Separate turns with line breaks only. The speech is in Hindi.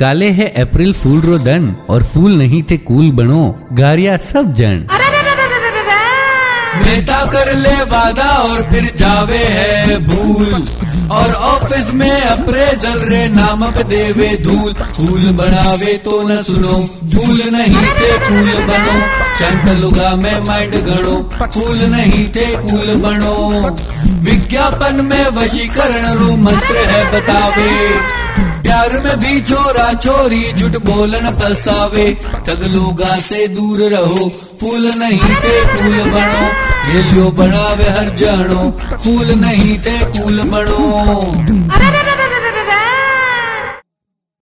काले है अप्रैल फूल रो दन और फूल नहीं थे कूल बनो, गारिया सब जन।
नेता कर ले वादा और फिर जावे है भूल। और ऑफ़िस में अपरे जल रे नाम पे देवे धूल। फूल बनावे तो न सुनो फूल नहीं थे फूल बनो। चंट लुगा में माइंड गणो, फूल नहीं थे फूल बनो। विज्ञापन में वशीकरण रो मंत्र है बतावे। प्यार में भी चोरा चोरी, झूठ बोलन फसावे ठग से दूर रहो, फूल नहीं ते फूल बनो। गेलियो बनावे हर जानो फूल नहीं ते फूल बनो।